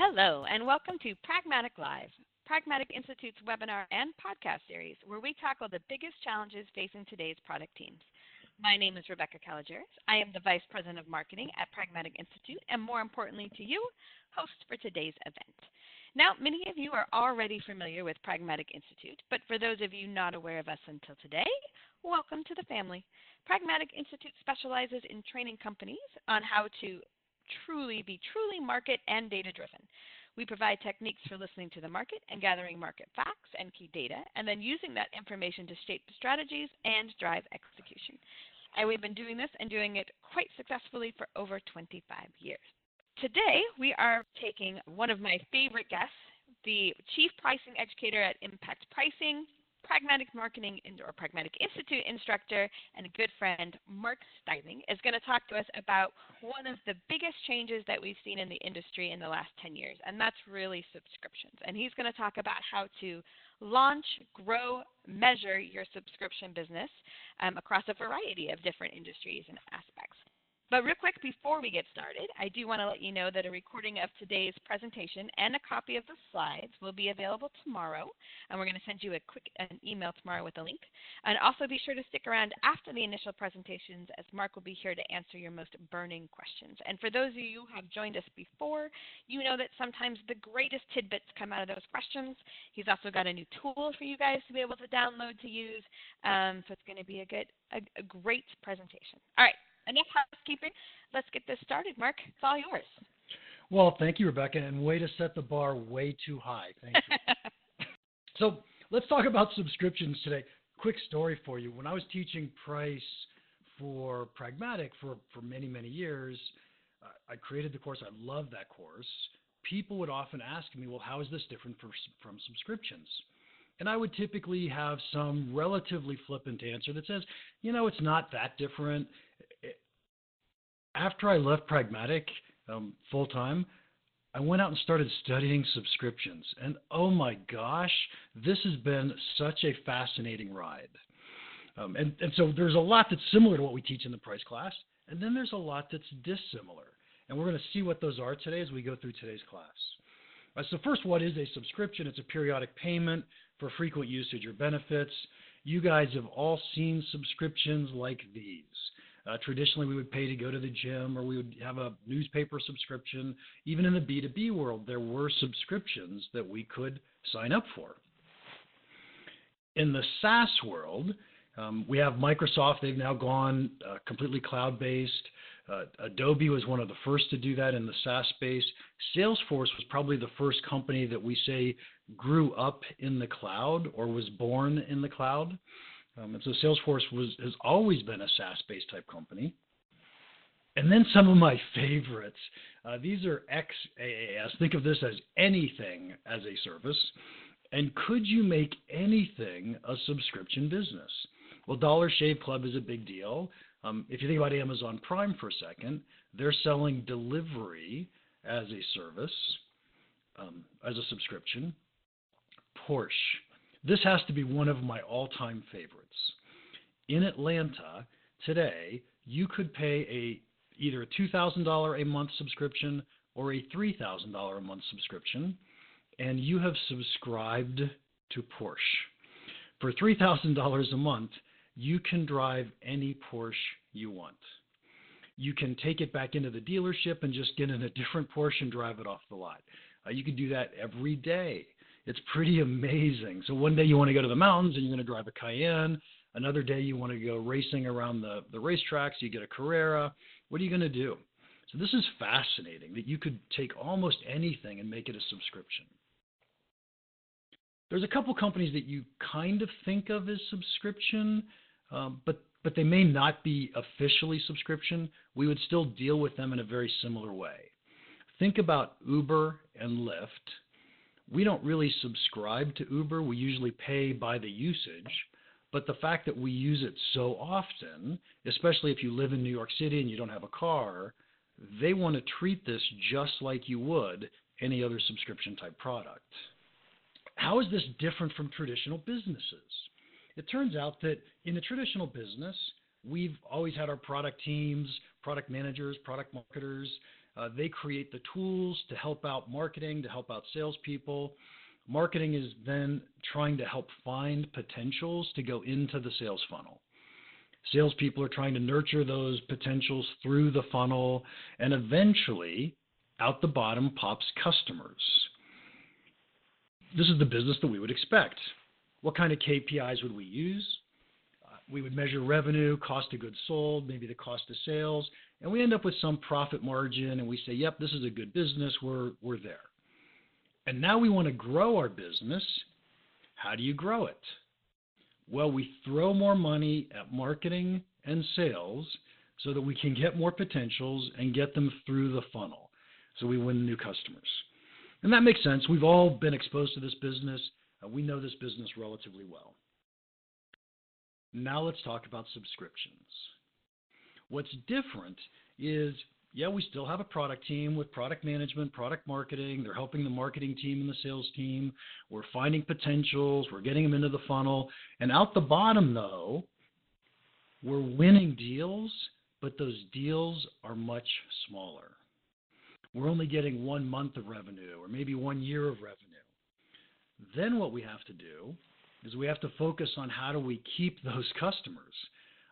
Hello, and welcome to Pragmatic Live, Pragmatic Institute's webinar and podcast series, where we tackle the biggest challenges facing today's product teams. My name is Rebecca Kalogeris. I am the Vice President of Marketing at Pragmatic Institute, and more importantly to you, host for today's event. Now, many of you are already familiar with Pragmatic Institute, but for those of you not aware of us until today, welcome to the family. Pragmatic Institute specializes in training companies on how to truly be truly market and data driven. We provide techniques for listening to the market and gathering market facts and key data, and then using that information to shape strategies and drive execution. And we've been doing this and doing it quite successfully for over 25 years. Today, we are taking one of my favorite guests, the Chief Pricing Educator at Impact Pricing, Pragmatic Marketing or Pragmatic Institute instructor and a good friend, Mark Stiving, is going to talk to us about one of the biggest changes that we've seen in the industry in the last 10 years, and that's really subscriptions. And he's going to talk about how to launch, grow, measure your subscription business um, across a variety of different industries and aspects. But real quick, before we get started, I do want to let you know that a recording of today's presentation and a copy of the slides will be available tomorrow. And we're going to send you a quick an email tomorrow with a link. And also be sure to stick around after the initial presentations as Mark will be here to answer your most burning questions. And for those of you who have joined us before, you know that sometimes the greatest tidbits come out of those questions. He's also got a new tool for you guys to be able to download to use. Um, so it's going to be a good, a, a great presentation. All right enough housekeeping. Let's get this started. Mark, it's all yours. Well, thank you, Rebecca, and way to set the bar way too high. Thank you. so let's talk about subscriptions today. Quick story for you. When I was teaching price for Pragmatic for, for many, many years, I created the course. I loved that course. People would often ask me, well, how is this different for, from subscriptions? And I would typically have some relatively flippant answer that says, you know, it's not that different after I left Pragmatic um, full time, I went out and started studying subscriptions. And oh my gosh, this has been such a fascinating ride. Um, and, and so there's a lot that's similar to what we teach in the price class, and then there's a lot that's dissimilar. And we're going to see what those are today as we go through today's class. Right, so, first, what is a subscription? It's a periodic payment for frequent usage or benefits. You guys have all seen subscriptions like these. Uh, traditionally, we would pay to go to the gym or we would have a newspaper subscription. Even in the B2B world, there were subscriptions that we could sign up for. In the SaaS world, um, we have Microsoft. They've now gone uh, completely cloud based. Uh, Adobe was one of the first to do that in the SaaS space. Salesforce was probably the first company that we say grew up in the cloud or was born in the cloud. Um, and so Salesforce was has always been a SaaS-based type company. And then some of my favorites. Uh, these are XaaS. Think of this as anything as a service. And could you make anything a subscription business? Well, Dollar Shave Club is a big deal. Um, if you think about Amazon Prime for a second, they're selling delivery as a service, um, as a subscription. Porsche this has to be one of my all time favorites. In Atlanta today, you could pay a either a $2,000 a month subscription or a $3,000 a month subscription, and you have subscribed to Porsche. For $3,000 a month, you can drive any Porsche you want. You can take it back into the dealership and just get in a different Porsche and drive it off the lot. Uh, you can do that every day. It's pretty amazing. So one day you want to go to the mountains and you're going to drive a Cayenne. Another day you want to go racing around the, the racetracks, you get a Carrera. What are you going to do? So this is fascinating that you could take almost anything and make it a subscription. There's a couple companies that you kind of think of as subscription, um, but but they may not be officially subscription. We would still deal with them in a very similar way. Think about Uber and Lyft we don't really subscribe to Uber. We usually pay by the usage. But the fact that we use it so often, especially if you live in New York City and you don't have a car, they want to treat this just like you would any other subscription type product. How is this different from traditional businesses? It turns out that in a traditional business, we've always had our product teams, product managers, product marketers, Uh, they create the tools to help out marketing, to help out salespeople. Marketing is then trying to help find potentials to go into the sales funnel. Salespeople are trying to nurture those potentials through the funnel, and eventually, out the bottom pops customers. This is the business that we would expect. What kind of KPIs would we use? Uh, we would measure revenue, cost of goods sold, maybe the cost of sales, and we end up with some profit margin and we say, yep, this is a good business, we're, we're there. And now we want to grow our business. How do you grow it? Well, we throw more money at marketing and sales so that we can get more potentials and get them through the funnel so we win new customers. And that makes sense. We've all been exposed to this business. Uh, we know this business relatively well. Now let's talk about subscriptions. What's different is, yeah, we still have a product team with product management, product marketing. They're helping the marketing team and the sales team. We're finding potentials, we're getting them into the funnel. And out the bottom, though, we're winning deals, but those deals are much smaller. We're only getting one month of revenue or maybe one year of revenue. Then what we have to do is we have to focus on how do we keep those customers.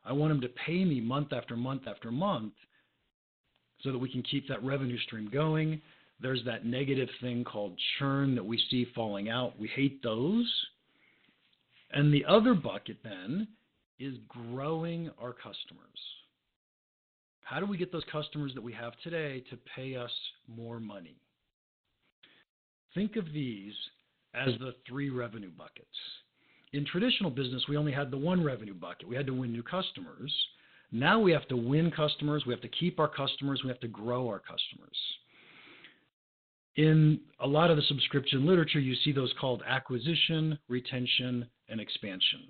I want them to pay me month after month after month so that we can keep that revenue stream going. There's that negative thing called churn that we see falling out. We hate those. And the other bucket then is growing our customers. How do we get those customers that we have today to pay us more money? Think of these as the three revenue buckets. In traditional business, we only had the one revenue bucket. We had to win new customers. Now we have to win customers, we have to keep our customers, we have to grow our customers. In a lot of the subscription literature, you see those called acquisition, retention, and expansion.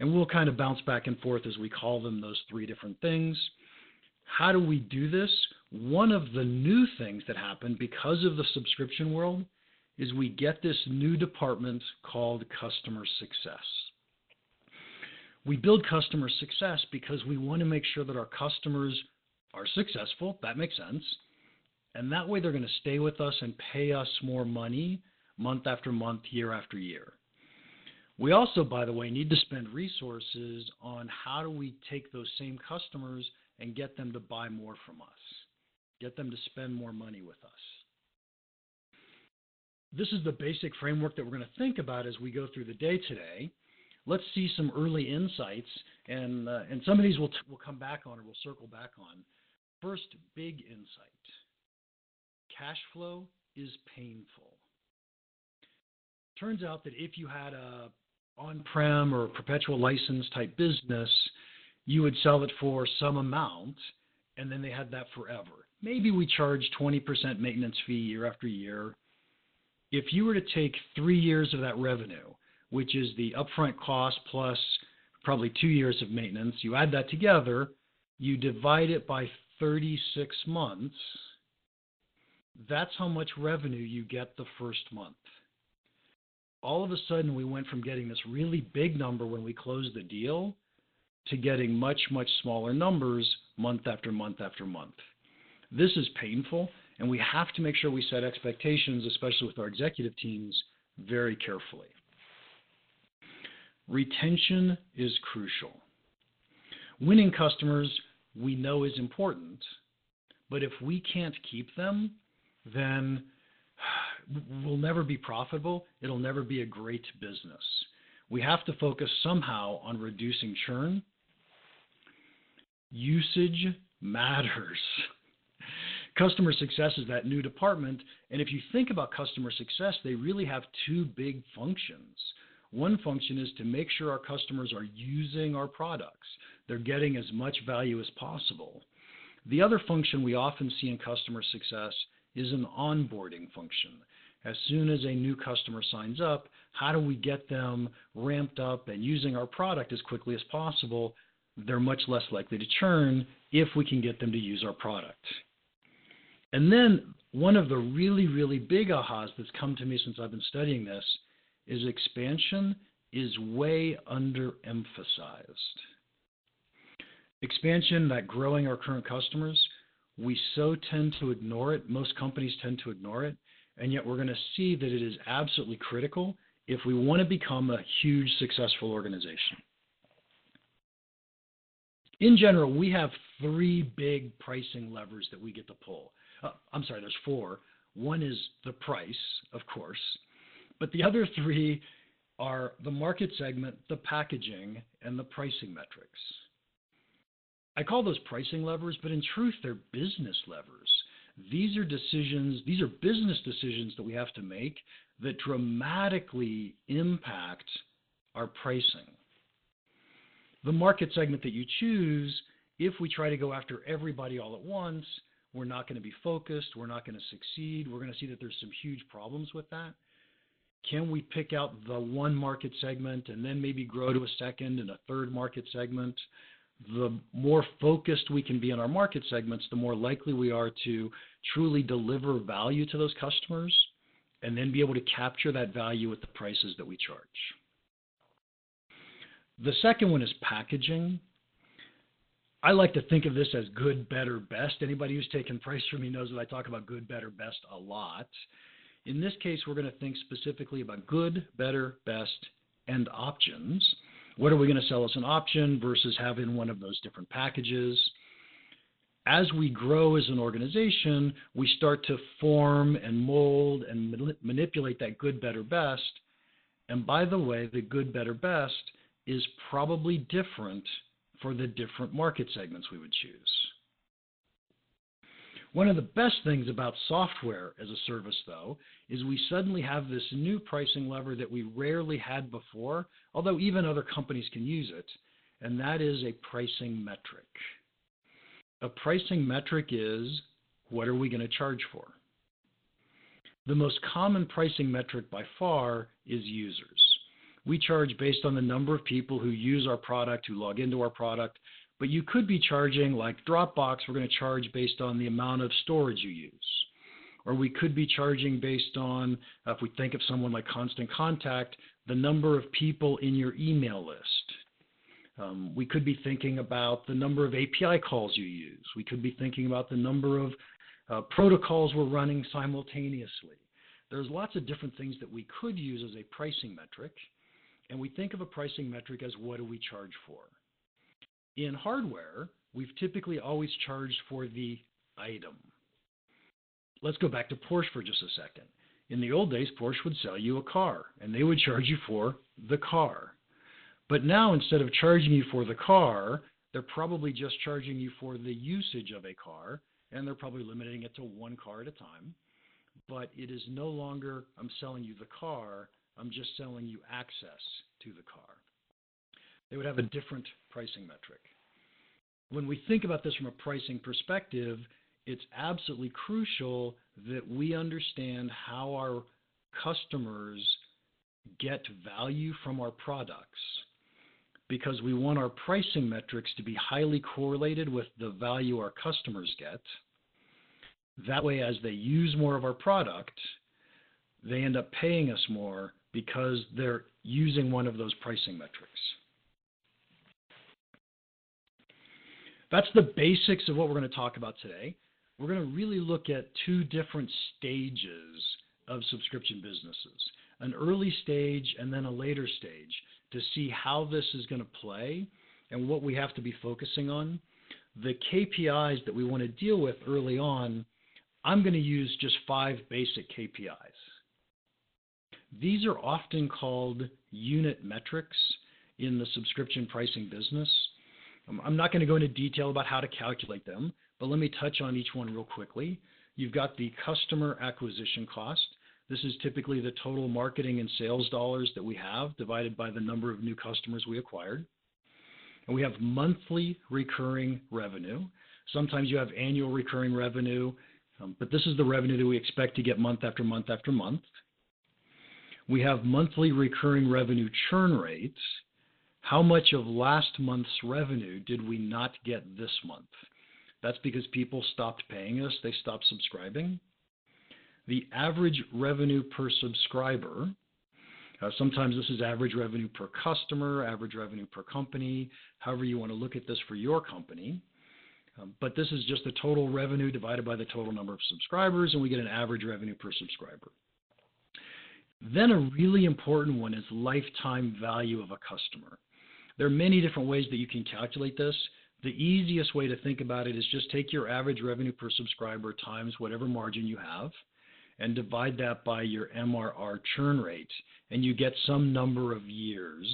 And we'll kind of bounce back and forth as we call them those three different things. How do we do this? One of the new things that happened because of the subscription world is we get this new department called customer success. We build customer success because we want to make sure that our customers are successful. That makes sense. And that way they're going to stay with us and pay us more money month after month, year after year. We also, by the way, need to spend resources on how do we take those same customers and get them to buy more from us, get them to spend more money with us this is the basic framework that we're going to think about as we go through the day today. Let's see some early insights, and, uh, and some of these we'll, t- we'll come back on or we'll circle back on. First, big insight cash flow is painful. Turns out that if you had a on-prem or perpetual license type business, you would sell it for some amount, and then they had that forever. Maybe we charge 20% maintenance fee year after year, if you were to take three years of that revenue, which is the upfront cost plus probably two years of maintenance, you add that together, you divide it by 36 months, that's how much revenue you get the first month. All of a sudden, we went from getting this really big number when we closed the deal to getting much, much smaller numbers month after month after month. This is painful and we have to make sure we set expectations, especially with our executive teams, very carefully. Retention is crucial. Winning customers we know is important, but if we can't keep them, then we'll never be profitable. It'll never be a great business. We have to focus somehow on reducing churn. Usage matters. Customer success is that new department. And if you think about customer success, they really have two big functions. One function is to make sure our customers are using our products, they're getting as much value as possible. The other function we often see in customer success is an onboarding function. As soon as a new customer signs up, how do we get them ramped up and using our product as quickly as possible? They're much less likely to churn if we can get them to use our product. And then one of the really, really big ahas that's come to me since I've been studying this is expansion is way underemphasized. Expansion, that growing our current customers, we so tend to ignore it. Most companies tend to ignore it. And yet we're going to see that it is absolutely critical if we want to become a huge successful organization. In general, we have three big pricing levers that we get to pull. Uh, I'm sorry, there's four. One is the price, of course, but the other three are the market segment, the packaging, and the pricing metrics. I call those pricing levers, but in truth, they're business levers. These are decisions, these are business decisions that we have to make that dramatically impact our pricing. The market segment that you choose, if we try to go after everybody all at once, we're not going to be focused, we're not going to succeed, we're going to see that there's some huge problems with that. Can we pick out the one market segment and then maybe grow to a second and a third market segment? the more focused we can be on our market segments, the more likely we are to truly deliver value to those customers and then be able to capture that value with the prices that we charge. The second one is packaging. I like to think of this as good, better, best. Anybody who's taken price from me knows that I talk about good, better, best a lot. In this case, we're going to think specifically about good, better, best, and options what are we going to sell as an option versus having one of those different packages? As we grow as an organization, we start to form and mold and manipulate that good, better, best. And by the way, the good, better, best is probably different for the different market segments we would choose. One of the best things about software as a service, though, is we suddenly have this new pricing lever that we rarely had before, although even other companies can use it, and that is a pricing metric. A pricing metric is what are we going to charge for? The most common pricing metric by far is users. We charge based on the number of people who use our product, who log into our product, but you could be charging, like Dropbox, we're going to charge based on the amount of storage you use. Or we could be charging based on, if we think of someone like Constant Contact, the number of people in your email list. Um, we could be thinking about the number of API calls you use. We could be thinking about the number of uh, protocols we're running simultaneously. There's lots of different things that we could use as a pricing metric, and we think of a pricing metric as what do we charge for. In hardware, we've typically always charged for the item. Let's go back to Porsche for just a second. In the old days, Porsche would sell you a car, and they would charge you for the car. But now, instead of charging you for the car, they're probably just charging you for the usage of a car, and they're probably limiting it to one car at a time. But it is no longer, I'm selling you the car, I'm just selling you access to the car they would have a different pricing metric. When we think about this from a pricing perspective, it's absolutely crucial that we understand how our customers get value from our products because we want our pricing metrics to be highly correlated with the value our customers get. That way, as they use more of our product, they end up paying us more because they're using one of those pricing metrics. That's the basics of what we're going to talk about today. We're going to really look at two different stages of subscription businesses an early stage and then a later stage to see how this is going to play and what we have to be focusing on. The KPIs that we want to deal with early on, I'm going to use just five basic KPIs. These are often called unit metrics in the subscription pricing business. Um, I'm not going to go into detail about how to calculate them, but let me touch on each one real quickly. You've got the customer acquisition cost. This is typically the total marketing and sales dollars that we have divided by the number of new customers we acquired. And we have monthly recurring revenue. Sometimes you have annual recurring revenue, um, but this is the revenue that we expect to get month after month after month. We have monthly recurring revenue churn rates, how much of last month's revenue did we not get this month? That's because people stopped paying us, they stopped subscribing. The average revenue per subscriber, uh, sometimes this is average revenue per customer, average revenue per company, however you want to look at this for your company. Um, but this is just the total revenue divided by the total number of subscribers, and we get an average revenue per subscriber. Then a really important one is lifetime value of a customer. There are many different ways that you can calculate this. The easiest way to think about it is just take your average revenue per subscriber times whatever margin you have and divide that by your MRR churn rate, and you get some number of years.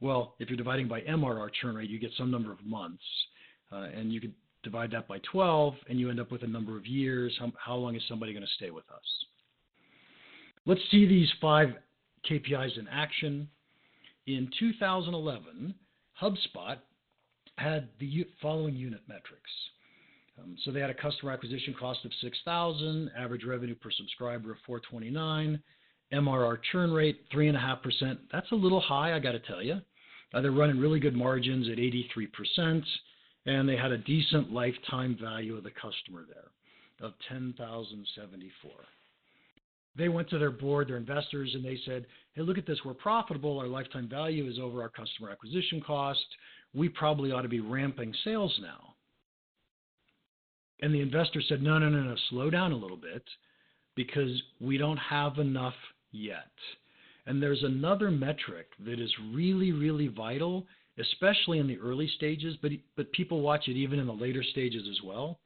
Well, if you're dividing by MRR churn rate, you get some number of months, uh, and you could divide that by 12, and you end up with a number of years. How, how long is somebody going to stay with us? Let's see these five KPIs in action. In 2011, HubSpot had the following unit metrics. Um, so they had a customer acquisition cost of 6000 average revenue per subscriber of 429 MRR churn rate, 3.5%. That's a little high, I got to tell you. Uh, they're running really good margins at 83%, and they had a decent lifetime value of the customer there of 10074 They went to their board, their investors, and they said, hey, look at this, we're profitable, our lifetime value is over our customer acquisition cost. We probably ought to be ramping sales now. And the investor said, no, no, no, no, slow down a little bit because we don't have enough yet. And there's another metric that is really, really vital, especially in the early stages, but, but people watch it even in the later stages as well.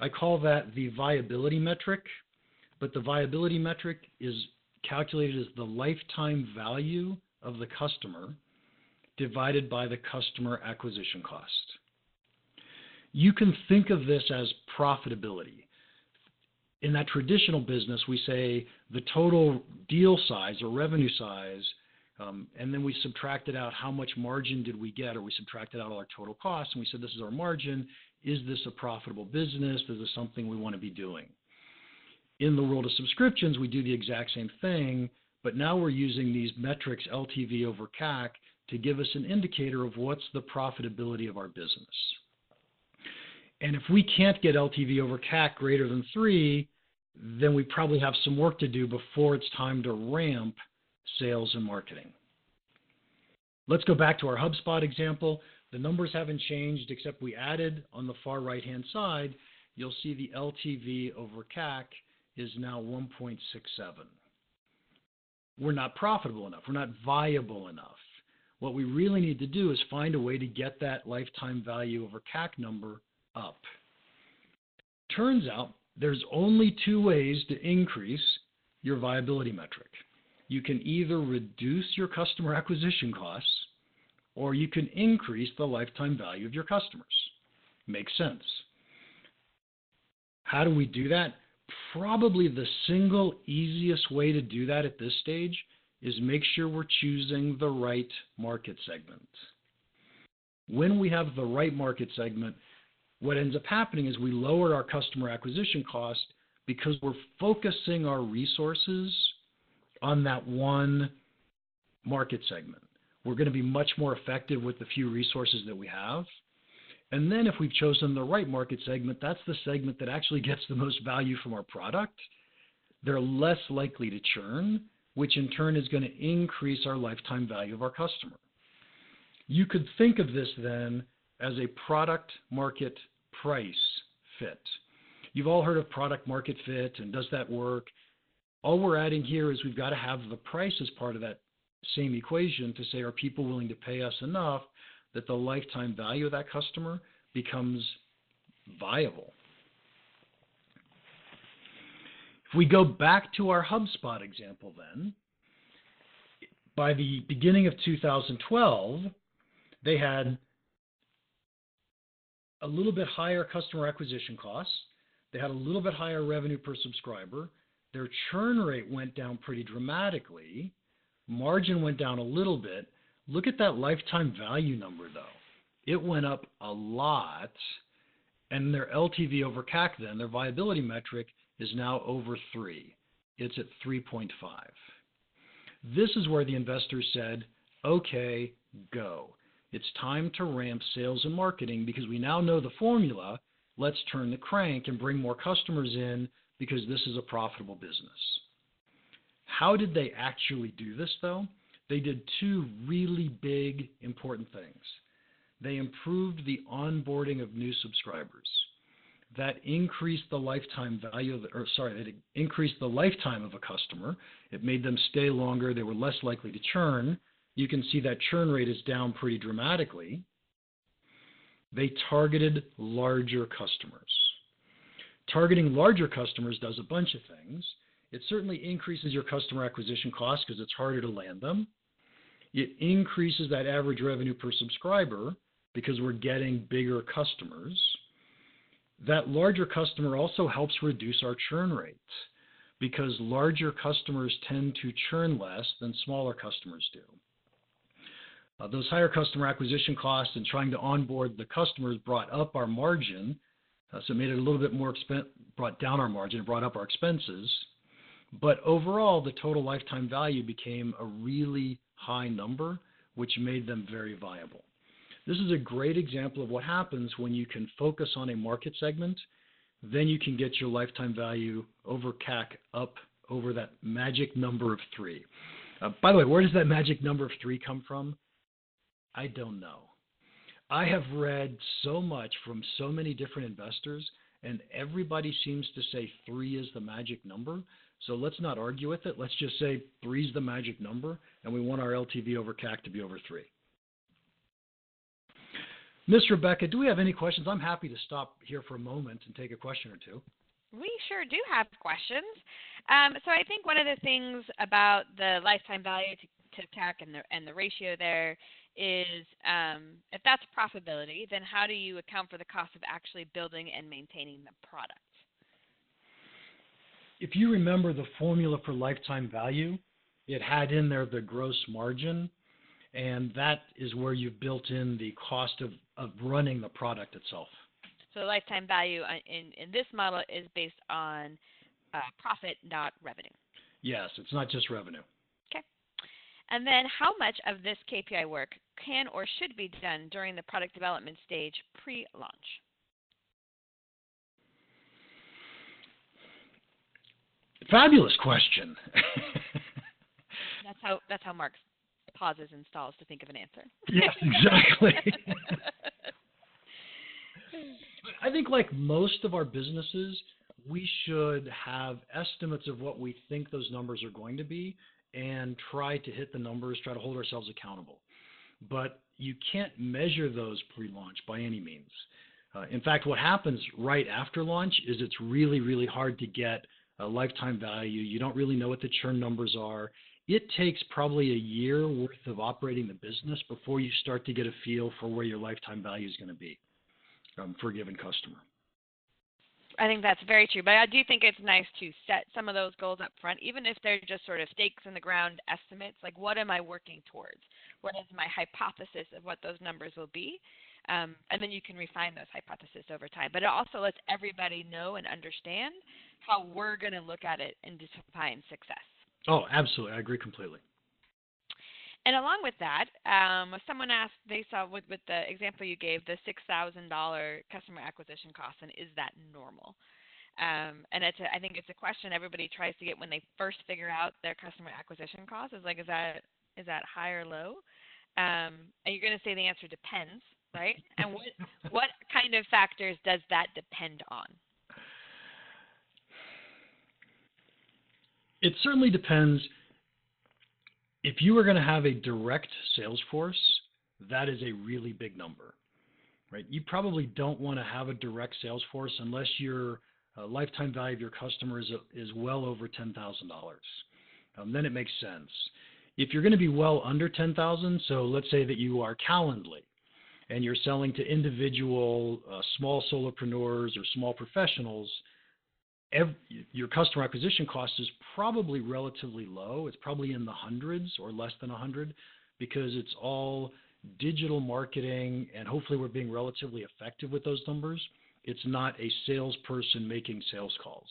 I call that the viability metric, but the viability metric is calculated as the lifetime value of the customer divided by the customer acquisition cost. You can think of this as profitability in that traditional business, we say the total deal size or revenue size, um, and then we subtracted out how much margin did we get, or we subtracted out all our total costs, and we said this is our margin. Is this a profitable business? Is this something we want to be doing? In the world of subscriptions, we do the exact same thing, but now we're using these metrics, LTV over CAC, to give us an indicator of what's the profitability of our business. And if we can't get LTV over CAC greater than three, then we probably have some work to do before it's time to ramp sales and marketing. Let's go back to our HubSpot example. The numbers haven't changed except we added on the far right hand side, you'll see the LTV over CAC is now 1.67. We're not profitable enough. We're not viable enough. What we really need to do is find a way to get that lifetime value over CAC number up. Turns out there's only two ways to increase your viability metric. You can either reduce your customer acquisition costs or you can increase the lifetime value of your customers. Makes sense. How do we do that? Probably the single easiest way to do that at this stage is make sure we're choosing the right market segment. When we have the right market segment, what ends up happening is we lower our customer acquisition cost because we're focusing our resources on that one market segment. We're going to be much more effective with the few resources that we have. And then if we've chosen the right market segment, that's the segment that actually gets the most value from our product. They're less likely to churn, which in turn is going to increase our lifetime value of our customer. You could think of this then as a product market price fit. You've all heard of product market fit and does that work? All we're adding here is we've got to have the price as part of that same equation to say, are people willing to pay us enough that the lifetime value of that customer becomes viable? If we go back to our HubSpot example, then, by the beginning of 2012, they had a little bit higher customer acquisition costs. They had a little bit higher revenue per subscriber. Their churn rate went down pretty dramatically. Margin went down a little bit. Look at that lifetime value number, though. It went up a lot. And their LTV over CAC, then, their viability metric, is now over 3. It's at 3.5. This is where the investors said, okay, go. It's time to ramp sales and marketing because we now know the formula. Let's turn the crank and bring more customers in because this is a profitable business. How did they actually do this, though? They did two really big, important things. they improved the onboarding of new subscribers. That increased the lifetime value, of or sorry, it increased the lifetime of a customer. It made them stay longer. They were less likely to churn. You can see that churn rate is down pretty dramatically. They targeted larger customers. Targeting larger customers does a bunch of things. It certainly increases your customer acquisition cost because it's harder to land them. It increases that average revenue per subscriber because we're getting bigger customers. That larger customer also helps reduce our churn rate because larger customers tend to churn less than smaller customers do. Uh, those higher customer acquisition costs and trying to onboard the customers brought up our margin, uh, so it made it a little bit more expensive, brought down our margin, brought up our expenses. But overall, the total lifetime value became a really high number, which made them very viable. This is a great example of what happens when you can focus on a market segment. Then you can get your lifetime value over CAC up over that magic number of three. Uh, by the way, where does that magic number of three come from? I don't know. I have read so much from so many different investors, and everybody seems to say three is the magic number. So let's not argue with it. Let's just say three is the magic number, and we want our LTV over CAC to be over three. Miss Rebecca, do we have any questions? I'm happy to stop here for a moment and take a question or two. We sure do have questions. Um, so I think one of the things about the lifetime value to, to CAC and the and the ratio there is um, if that's profitability, then how do you account for the cost of actually building and maintaining the product? If you remember the formula for lifetime value, it had in there the gross margin and that is where you've built in the cost of, of running the product itself. So lifetime value uh, in, in this model is based on uh, profit, not revenue. Yes, it's not just revenue. Okay. And then how much of this KPI work can or should be done during the product development stage pre-launch? Fabulous question. that's how that's how Mark pauses and stalls to think of an answer. Yes, exactly. I think, like most of our businesses, we should have estimates of what we think those numbers are going to be and try to hit the numbers, try to hold ourselves accountable. But you can't measure those pre launch by any means. Uh, in fact, what happens right after launch is it's really, really hard to get a lifetime value. You don't really know what the churn numbers are it takes probably a year worth of operating the business before you start to get a feel for where your lifetime value is going to be um, for a given customer. I think that's very true, but I do think it's nice to set some of those goals up front, even if they're just sort of stakes in the ground estimates. Like, what am I working towards? What is my hypothesis of what those numbers will be? Um, and then you can refine those hypotheses over time. But it also lets everybody know and understand how we're going to look at it and define success. Oh, absolutely. I agree completely. And along with that, um, someone asked, they saw with, with the example you gave, the $6,000 customer acquisition cost, and is that normal? Um, and it's a, I think it's a question everybody tries to get when they first figure out their customer acquisition cost. Is like, is that is that high or low? Um, and you're going to say the answer depends, right? And what what kind of factors does that depend on? It certainly depends. If you are going to have a direct sales force, that is a really big number, right? You probably don't want to have a direct sales force unless your uh, lifetime value of your customer is, is well over $10,000. Um, then it makes sense. If you're going to be well under 10,000, so let's say that you are Calendly and you're selling to individual uh, small solopreneurs or small professionals, every, your customer acquisition cost is probably relatively low. It's probably in the hundreds or less than hundred because it's all digital marketing, and hopefully we're being relatively effective with those numbers. It's not a salesperson making sales calls.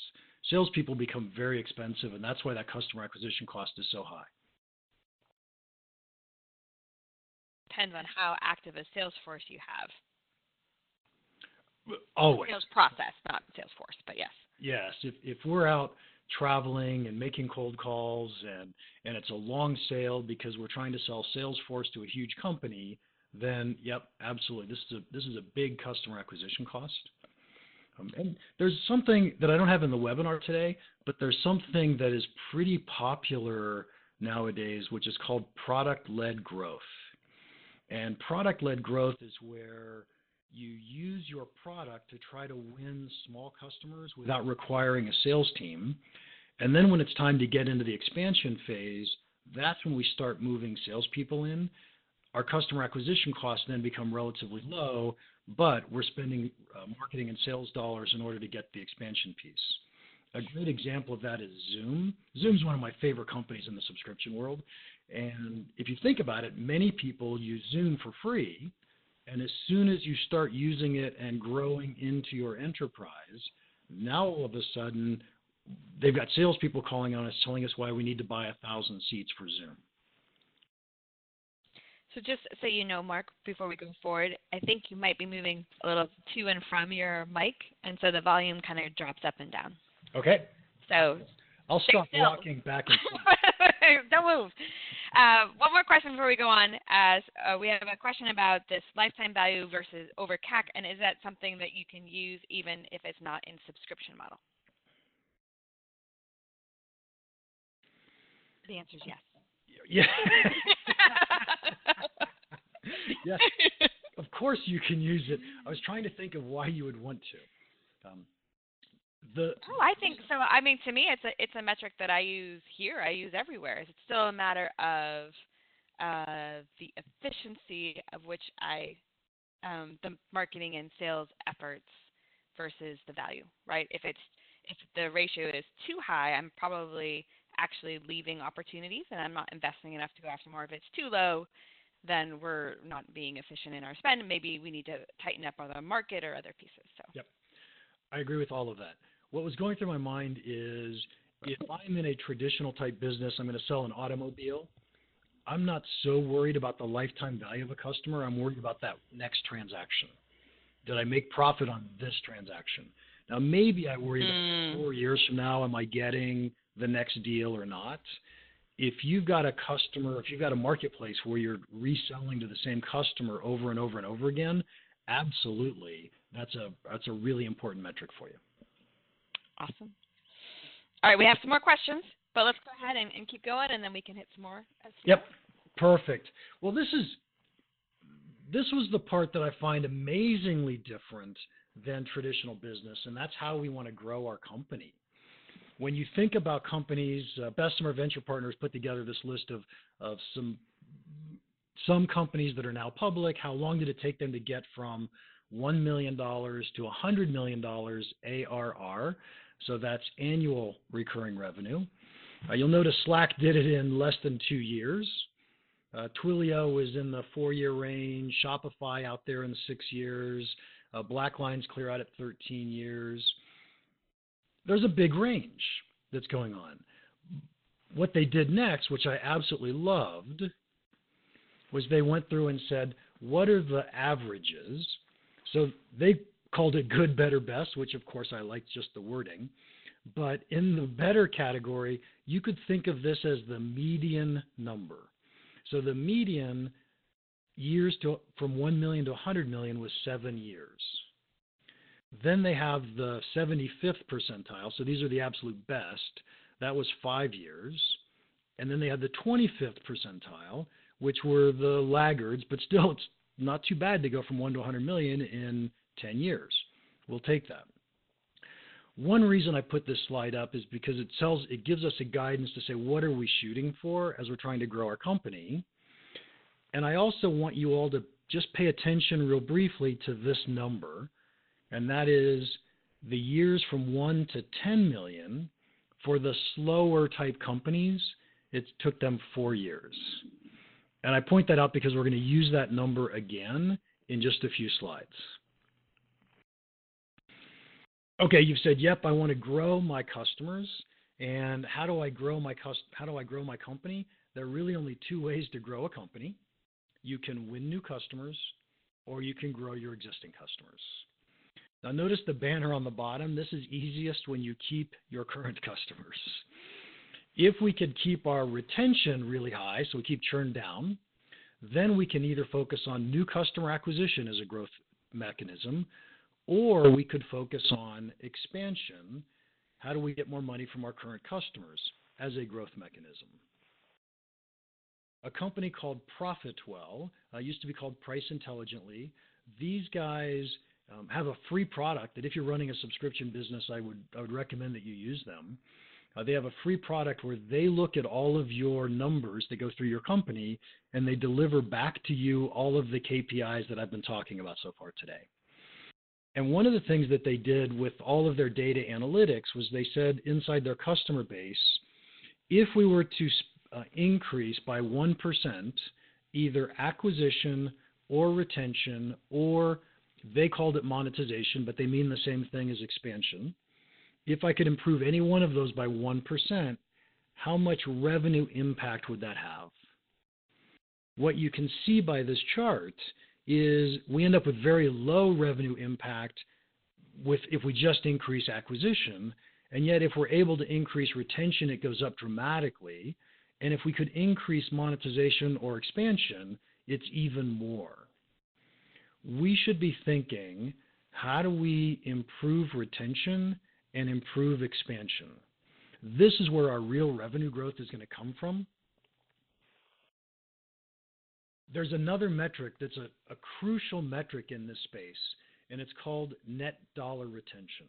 Salespeople become very expensive, and that's why that customer acquisition cost is so high. Depends on how active a sales force you have. Always. Sales process, not sales force, but yes. Yes, if if we're out traveling and making cold calls and and it's a long sale because we're trying to sell Salesforce to a huge company, then yep, absolutely. This is a this is a big customer acquisition cost. Um, and there's something that I don't have in the webinar today, but there's something that is pretty popular nowadays, which is called product-led growth. And product-led growth is where you use your product to try to win small customers without requiring a sales team. And then when it's time to get into the expansion phase, that's when we start moving salespeople in. Our customer acquisition costs then become relatively low, but we're spending uh, marketing and sales dollars in order to get the expansion piece. A great example of that is Zoom. Zoom's one of my favorite companies in the subscription world. And if you think about it, many people use Zoom for free. And as soon as you start using it and growing into your enterprise, now all of a sudden they've got salespeople calling on us telling us why we need to buy a thousand seats for Zoom. So just so you know, Mark, before we go forward, I think you might be moving a little to and from your mic, and so the volume kind of drops up and down. Okay. So I'll stop still. walking back and forth. Don't move. Uh, one more question before we go on. As uh, we have a question about this lifetime value versus over CAC, and is that something that you can use even if it's not in subscription model? The answer is yes. Yeah. yes. Of course you can use it. I was trying to think of why you would want to. Um, the Oh, I think so. I mean, to me, it's a it's a metric that I use here. I use everywhere. It's still a matter of uh, the efficiency of which I um, the marketing and sales efforts versus the value, right? If it's if the ratio is too high, I'm probably actually leaving opportunities and I'm not investing enough to go after more. If it's too low, then we're not being efficient in our spend. Maybe we need to tighten up on the market or other pieces. So. Yep. I agree with all of that. What was going through my mind is if I'm in a traditional type business, I'm going to sell an automobile. I'm not so worried about the lifetime value of a customer. I'm worried about that next transaction. Did I make profit on this transaction? Now, maybe I worry Mm. about four years from now, am I getting the next deal or not? If you've got a customer, if you've got a marketplace where you're reselling to the same customer over and over and over again, absolutely, that's a that's a really important metric for you. Awesome. All right, we have some more questions, but let's go ahead and, and keep going, and then we can hit some more. Yep, perfect. Well, this is this was the part that I find amazingly different than traditional business, and that's how we want to grow our company. When you think about companies, uh, Bessemer Venture Partners put together this list of of some some companies that are now public. How long did it take them to get from one million dollars to a hundred million dollars ARR? So that's annual recurring revenue. Uh, you'll notice Slack did it in less than two years. Uh, Twilio is in the four-year range. Shopify out there in six years. Uh, Blackline's clear out at 13 years. There's a big range that's going on. What they did next, which I absolutely loved, was they went through and said, what are the averages? So they called it good, better, best, which of course I liked just the wording. But in the better category, you could think of this as the median number. So the median years to from 1 million to 100 million was seven years. Then they have the 75th percentile. So these are the absolute best. That was five years. And then they had the 25th percentile, which were the laggards, but still it's not too bad to go from 1 to 100 million in 10 years. We'll take that. One reason I put this slide up is because it tells it gives us a guidance to say what are we shooting for as we're trying to grow our company. And I also want you all to just pay attention real briefly to this number, and that is the years from 1 to 10 million for the slower type companies, it took them 4 years. And I point that out because we're going to use that number again in just a few slides. Okay, you've said, "Yep, I want to grow my customers." And how do I grow my cust- how do I grow my company? There are really only two ways to grow a company. You can win new customers or you can grow your existing customers. Now notice the banner on the bottom. This is easiest when you keep your current customers. If we could keep our retention really high, so we keep churn down, then we can either focus on new customer acquisition as a growth mechanism, or we could focus on expansion. How do we get more money from our current customers as a growth mechanism? A company called Profitwell uh, used to be called Price Intelligently. These guys um, have a free product that if you're running a subscription business, I would I would recommend that you use them. Uh, they have a free product where they look at all of your numbers that go through your company and they deliver back to you all of the KPIs that I've been talking about so far today. And one of the things that they did with all of their data analytics was they said inside their customer base, if we were to uh, increase by 1%, either acquisition or retention, or they called it monetization, but they mean the same thing as expansion if I could improve any one of those by 1%, how much revenue impact would that have? What you can see by this chart is we end up with very low revenue impact with if we just increase acquisition, and yet if we're able to increase retention, it goes up dramatically. And if we could increase monetization or expansion, it's even more. We should be thinking, how do we improve retention and improve expansion. This is where our real revenue growth is going to come from. There's another metric that's a, a crucial metric in this space, and it's called net dollar retention.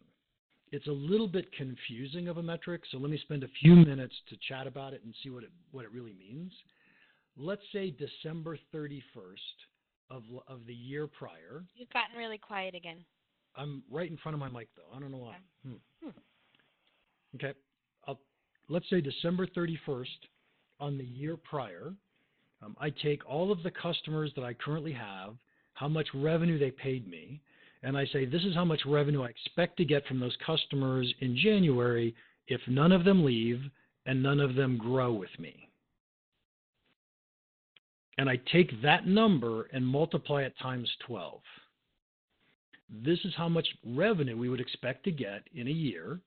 It's a little bit confusing of a metric, so let me spend a few minutes to chat about it and see what it, what it really means. Let's say December 31st of, of the year prior. You've gotten really quiet again. I'm right in front of my mic, though. I don't know why. Okay. Hmm. Okay. I'll, let's say December 31st on the year prior. Um, I take all of the customers that I currently have, how much revenue they paid me, and I say this is how much revenue I expect to get from those customers in January if none of them leave and none of them grow with me. And I take that number and multiply it times 12 this is how much revenue we would expect to get in a year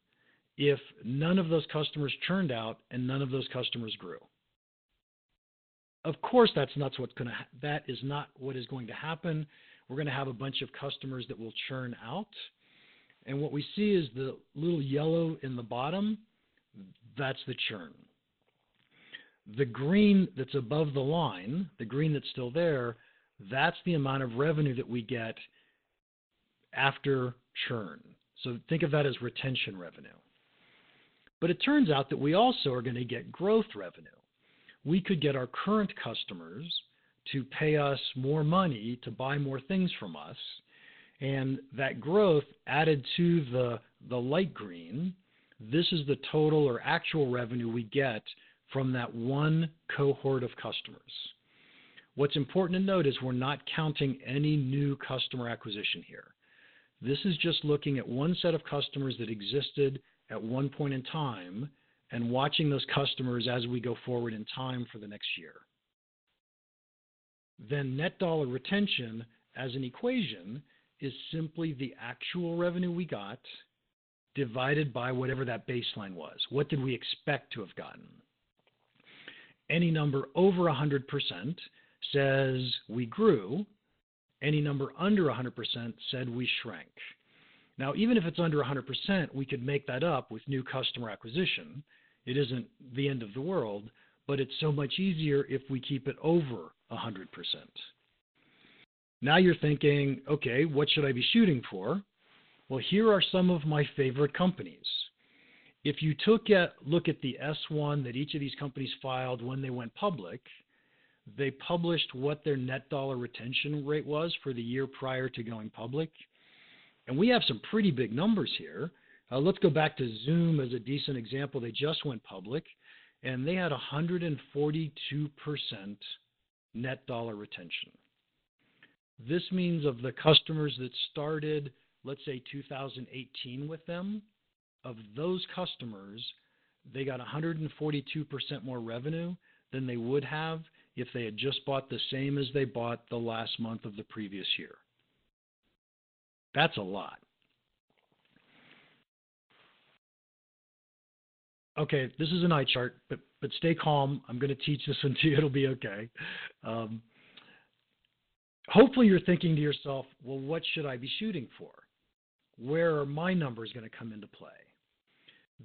if none of those customers churned out and none of those customers grew. Of course, that's not what's going to ha- that is not what is going to happen. We're going to have a bunch of customers that will churn out, and what we see is the little yellow in the bottom. That's the churn. The green that's above the line, the green that's still there, that's the amount of revenue that we get after churn. So think of that as retention revenue. But it turns out that we also are going to get growth revenue. We could get our current customers to pay us more money to buy more things from us. And that growth added to the, the light green, this is the total or actual revenue we get from that one cohort of customers. What's important to note is we're not counting any new customer acquisition here. This is just looking at one set of customers that existed at one point in time and watching those customers as we go forward in time for the next year. Then net dollar retention as an equation is simply the actual revenue we got divided by whatever that baseline was. What did we expect to have gotten? Any number over 100% says we grew, any number under 100% said we shrank. Now, even if it's under 100%, we could make that up with new customer acquisition. It isn't the end of the world, but it's so much easier if we keep it over 100%. Now you're thinking, okay, what should I be shooting for? Well, here are some of my favorite companies. If you took a look at the S1 that each of these companies filed when they went public, they published what their net dollar retention rate was for the year prior to going public. And we have some pretty big numbers here. Uh, let's go back to Zoom as a decent example. They just went public and they had 142% net dollar retention. This means of the customers that started, let's say 2018 with them, of those customers, they got 142% more revenue than they would have if they had just bought the same as they bought the last month of the previous year. That's a lot. Okay, this is an eye chart, but but stay calm. I'm going to teach this one to you. It'll be okay. Um, hopefully you're thinking to yourself, well, what should I be shooting for? Where are my numbers going to come into play?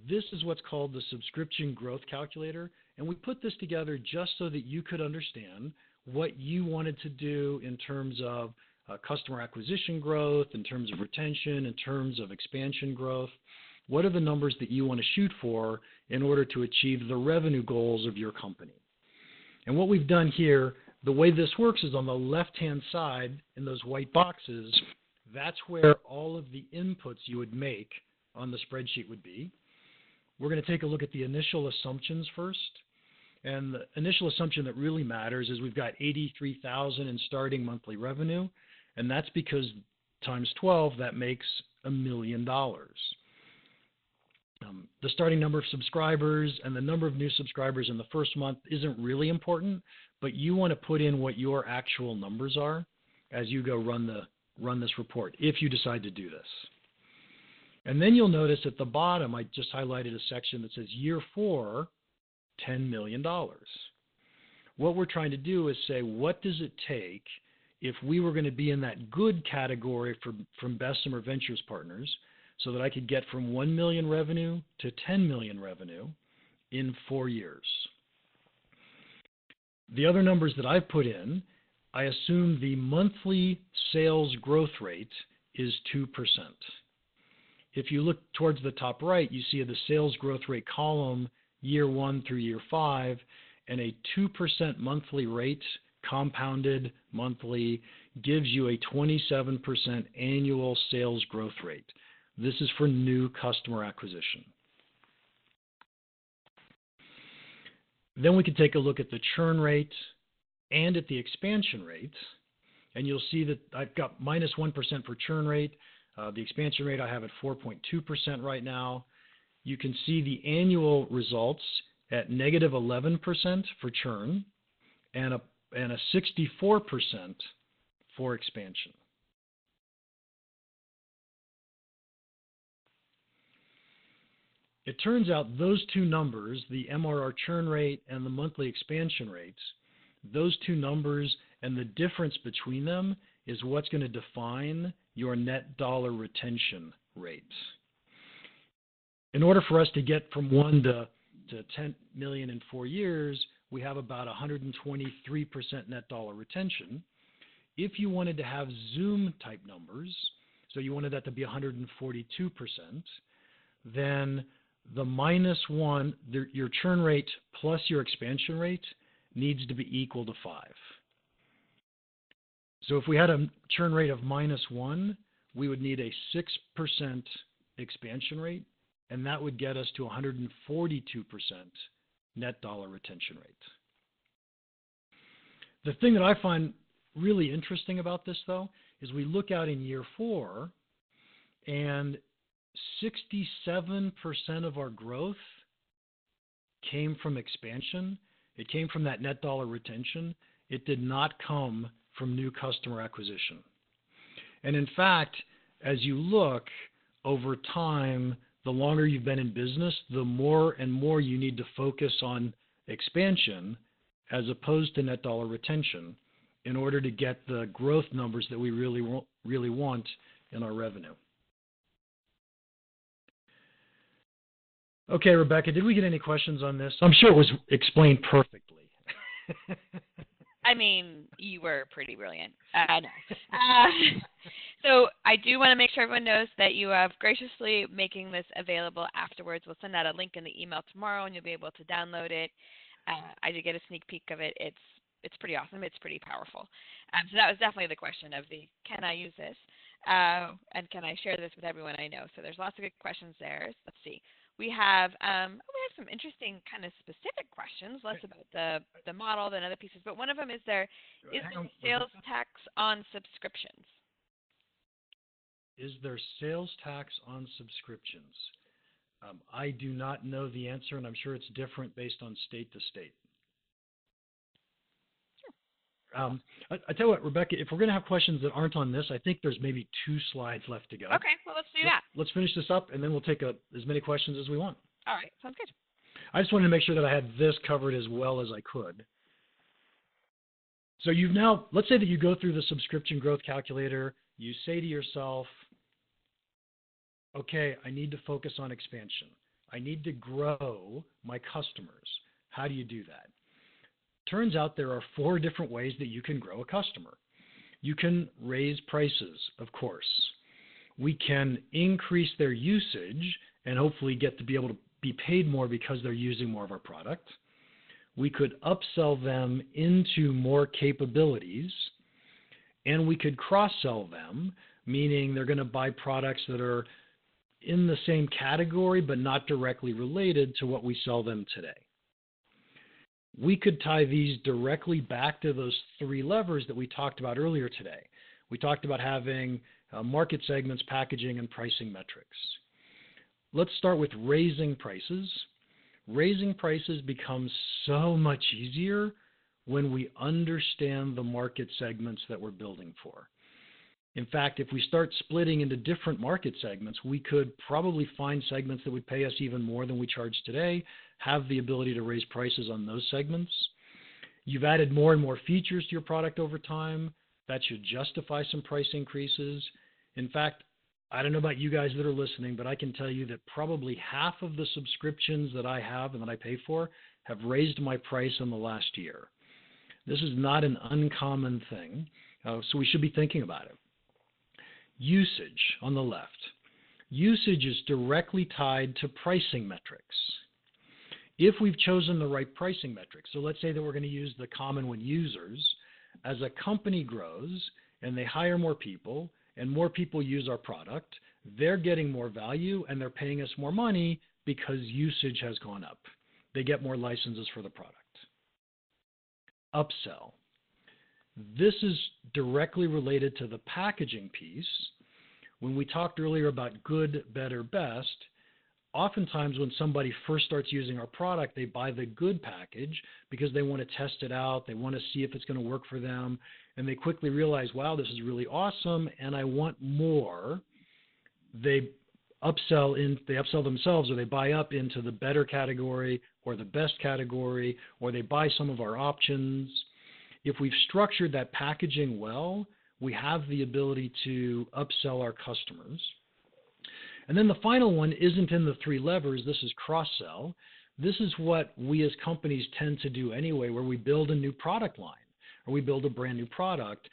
This is what's called the subscription growth calculator, and we put this together just so that you could understand what you wanted to do in terms of uh, customer acquisition growth, in terms of retention, in terms of expansion growth. What are the numbers that you want to shoot for in order to achieve the revenue goals of your company? And what we've done here, the way this works is on the left-hand side in those white boxes, that's where all of the inputs you would make on the spreadsheet would be. We're going to take a look at the initial assumptions first. And the initial assumption that really matters is we've got 83,000 in starting monthly revenue, and that's because times 12 that makes a million dollars. Um, the starting number of subscribers and the number of new subscribers in the first month isn't really important, but you want to put in what your actual numbers are as you go run the run this report if you decide to do this. And then you'll notice at the bottom I just highlighted a section that says year 4 $10 million. What we're trying to do is say what does it take if we were going to be in that good category for, from Bessemer Ventures partners so that I could get from 1 million revenue to 10 million revenue in four years. The other numbers that I've put in, I assume the monthly sales growth rate is 2%. If you look towards the top right, you see the sales growth rate column year one through year five, and a 2% monthly rate compounded monthly gives you a 27% annual sales growth rate. This is for new customer acquisition. Then we can take a look at the churn rate and at the expansion rate. And you'll see that I've got minus 1 for churn rate. Uh, the expansion rate I have at 4.2% right now. You can see the annual results at negative 11% for churn and a, and a 64% for expansion. It turns out those two numbers, the MRR churn rate and the monthly expansion rates, those two numbers and the difference between them is what's going to define your net dollar retention rate. In order for us to get from 1 to, to 10 million in four years, we have about 123% net dollar retention. If you wanted to have Zoom type numbers, so you wanted that to be 142%, then the minus one, the, your churn rate plus your expansion rate needs to be equal to 5. So if we had a churn rate of minus 1, we would need a 6% expansion rate, and that would get us to 142% net dollar retention rate. The thing that I find really interesting about this, though, is we look out in year four, and 67% of our growth came from expansion. It came from that net dollar retention. It did not come from new customer acquisition. And in fact, as you look over time, the longer you've been in business, the more and more you need to focus on expansion as opposed to net dollar retention in order to get the growth numbers that we really really want in our revenue. Okay, Rebecca, did we get any questions on this? I'm sure it was explained perfectly. I mean, you were pretty brilliant. Uh, no. uh, so I do want to make sure everyone knows that you have graciously making this available afterwards. We'll send out a link in the email tomorrow, and you'll be able to download it. Uh, I did get a sneak peek of it. It's it's pretty awesome. It's pretty powerful. Um, so that was definitely the question of the can I use this, uh, and can I share this with everyone I know? So there's lots of good questions there. Let's see we have um, we have some interesting kind of specific questions, less about the the model than other pieces. But one of them is there is there sales tax on subscriptions? Is there sales tax on subscriptions? Um, I do not know the answer, and I'm sure it's different based on state to state. Um, I, I, tell you what, Rebecca, if we're going to have questions that aren't on this, I think there's maybe two slides left to go. Okay, well, let's do that. Let's finish this up, and then we'll take a, as many questions as we want. All right, sounds good. I just wanted to make sure that I had this covered as well as I could. So you've now, let's say that you go through the subscription growth calculator, you say to yourself, okay, I need to focus on expansion. I need to grow my customers. How do you do that? Turns out there are four different ways that you can grow a customer. You can raise prices, of course. We can increase their usage and hopefully get to be able to be paid more because they're using more of our product. We could upsell them into more capabilities, and we could cross sell them, meaning they're going to buy products that are in the same category but not directly related to what we sell them today. We could tie these directly back to those three levers that we talked about earlier today. We talked about having uh, market segments, packaging, and pricing metrics. Let's start with raising prices. Raising prices becomes so much easier when we understand the market segments that we're building for. In fact, if we start splitting into different market segments, we could probably find segments that would pay us even more than we charge today, have the ability to raise prices on those segments. You've added more and more features to your product over time. That should justify some price increases. In fact, I don't know about you guys that are listening, but I can tell you that probably half of the subscriptions that I have and that I pay for have raised my price in the last year. This is not an uncommon thing, uh, so we should be thinking about it. Usage on the left. Usage is directly tied to pricing metrics. If we've chosen the right pricing metrics, so let's say that we're going to use the common one users, as a company grows and they hire more people and more people use our product, they're getting more value and they're paying us more money because usage has gone up. They get more licenses for the product. Upsell. This is directly related to the packaging piece. When we talked earlier about good, better, best, oftentimes when somebody first starts using our product, they buy the good package because they want to test it out, they want to see if it's going to work for them, and they quickly realize, wow, this is really awesome, and I want more. They upsell in they upsell themselves or they buy up into the better category or the best category or they buy some of our options if we've structured that packaging well, we have the ability to upsell our customers. And then the final one isn't in the three levers, this is cross sell. This is what we as companies tend to do anyway, where we build a new product line or we build a brand new product.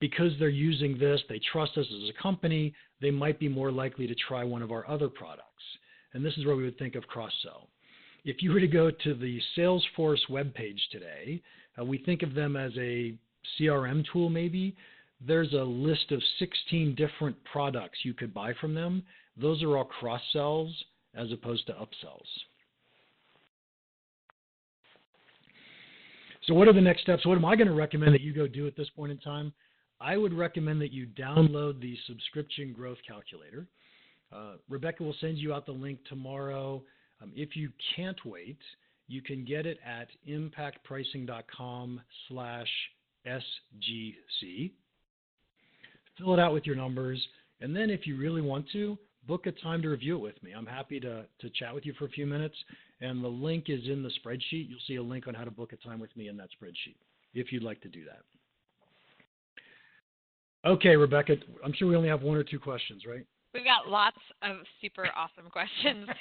Because they're using this, they trust us as a company, they might be more likely to try one of our other products. And this is where we would think of cross sell. If you were to go to the Salesforce webpage today, uh, we think of them as a CRM tool, maybe. There's a list of 16 different products you could buy from them. Those are all cross sells as opposed to upsells. So, what are the next steps? What am I going to recommend that you go do at this point in time? I would recommend that you download the subscription growth calculator. Uh, Rebecca will send you out the link tomorrow. Um, if you can't wait, you can get it at impactpricing.com slash SGC. Fill it out with your numbers. And then if you really want to, book a time to review it with me. I'm happy to, to chat with you for a few minutes. And the link is in the spreadsheet. You'll see a link on how to book a time with me in that spreadsheet if you'd like to do that. Okay, Rebecca, I'm sure we only have one or two questions, right? We've got lots of super awesome questions.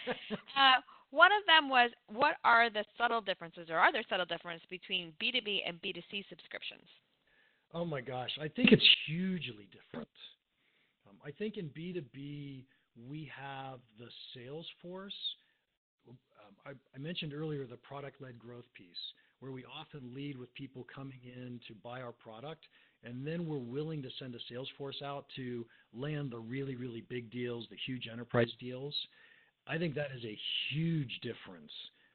Uh, one of them was, what are the subtle differences, or are there subtle differences between B2B and B2C subscriptions? Oh my gosh, I think it's hugely different. Um, I think in B2B, we have the sales force. Um, I, I, mentioned earlier the product led growth piece, where we often lead with people coming in to buy our product, and then we're willing to send a sales force out to land the really, really big deals, the huge enterprise deals. I think that is a huge difference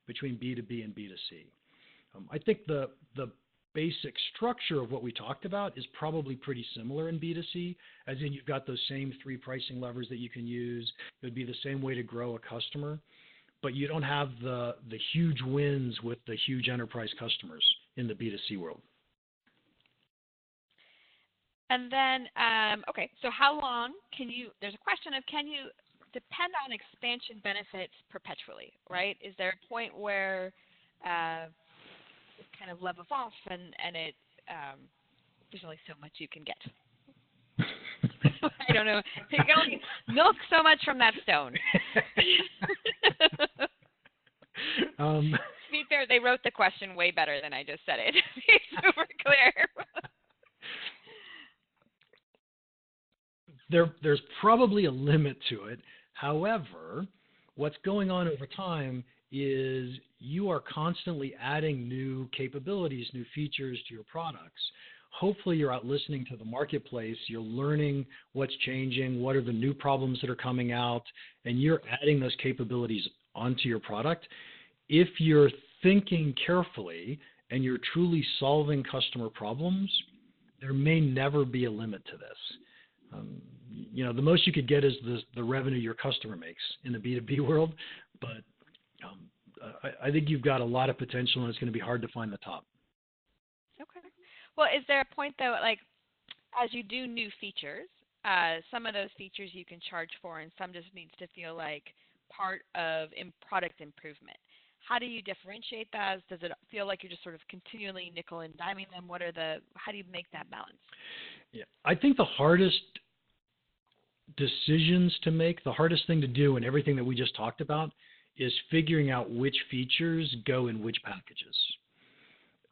between B2B and B2C. Um, I think the the basic structure of what we talked about is probably pretty similar in B2C, as in you've got those same three pricing levers that you can use. It would be the same way to grow a customer, but you don't have the the huge wins with the huge enterprise customers in the B2C world. And then, um, okay, so how long can you? There's a question of can you depend on expansion benefits perpetually, right? Is there a point where uh, it kind of levels off and, and it um, there's only so much you can get. I don't know. You can only milk so much from that stone. um, to be fair, they wrote the question way better than I just said it. super clear. there, there's probably a limit to it. However, what's going on over time is you are constantly adding new capabilities, new features to your products. Hopefully, you're out listening to the marketplace, you're learning what's changing, what are the new problems that are coming out, and you're adding those capabilities onto your product. If you're thinking carefully and you're truly solving customer problems, there may never be a limit to this. Um, you know, the most you could get is the, the revenue your customer makes in the B2B world, but um, I, I think you've got a lot of potential and it's going to be hard to find the top. Okay. Well, is there a point though, like as you do new features, uh, some of those features you can charge for, and some just needs to feel like part of in product improvement. How do you differentiate those? Does it feel like you're just sort of continually nickel and diming them? What are the how do you make that balance? Yeah, I think the hardest decisions to make, the hardest thing to do in everything that we just talked about is figuring out which features go in which packages.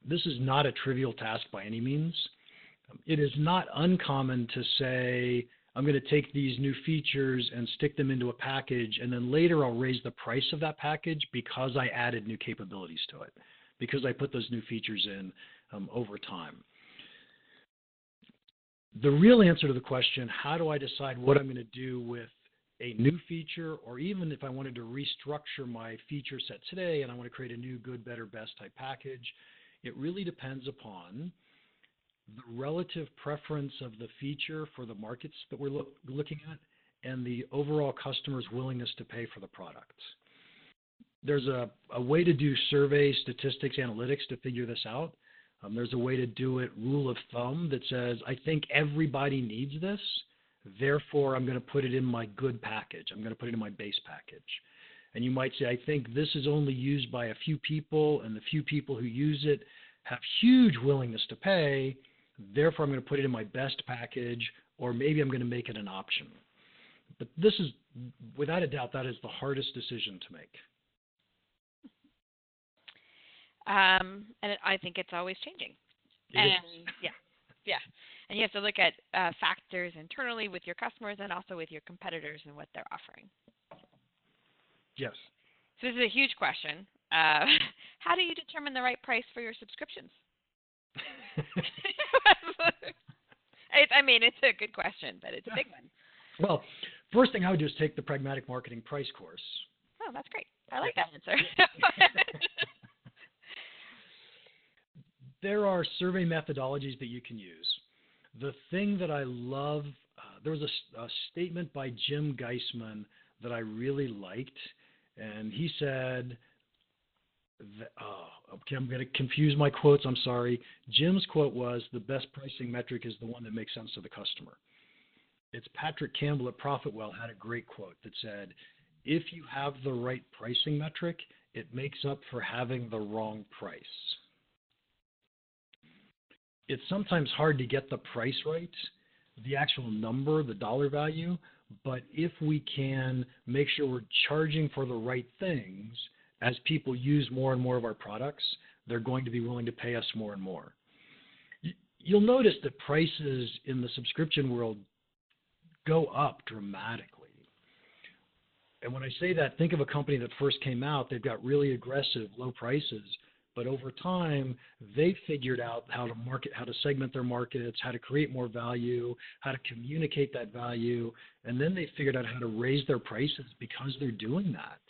This is not a trivial task by any means. It is not uncommon to say, I'm going to take these new features and stick them into a package, and then later I'll raise the price of that package because I added new capabilities to it, because I put those new features in um, over time. The real answer to the question, how do I decide what I'm going to do with a new feature, or even if I wanted to restructure my feature set today and I want to create a new good, better, best type package, it really depends upon the relative preference of the feature for the markets that we're look, looking at and the overall customer's willingness to pay for the product. There's a, a way to do survey statistics analytics to figure this out. Um, there's a way to do it rule of thumb that says, I think everybody needs this Therefore, I'm going to put it in my good package. I'm going to put it in my base package. And you might say, I think this is only used by a few people, and the few people who use it have huge willingness to pay. Therefore, I'm going to put it in my best package, or maybe I'm going to make it an option. But this is, without a doubt, that is the hardest decision to make. Um, and I think it's always changing. It and yeah, yeah and you have to look at uh, factors internally with your customers and also with your competitors and what they're offering. Yes. So this is a huge question. Uh, how do you determine the right price for your subscriptions? I mean, it's a good question, but it's a big one. Well, first thing I would do is take the pragmatic marketing price course. Oh, that's great. I like that answer. there are survey methodologies that you can use the thing that I love, uh, there was a, a, statement by Jim Geisman that I really liked, and he said, that, oh, okay, I'm going to confuse my quotes. I'm sorry. Jim's quote was, "The best pricing metric is the one that makes sense to the customer." It's Patrick Campbell at Profitwell had a great quote that said, "If you have the right pricing metric, it makes up for having the wrong price." It's sometimes hard to get the price right, the actual number, the dollar value. But if we can make sure we're charging for the right things, as people use more and more of our products, they're going to be willing to pay us more and more. You'll notice that prices in the subscription world go up dramatically. And when I say that, think of a company that first came out, they've got really aggressive low prices but over time, they figured out how to market, how to segment their markets, how to create more value, how to communicate that value, and then they figured out how to raise their prices because they're doing that.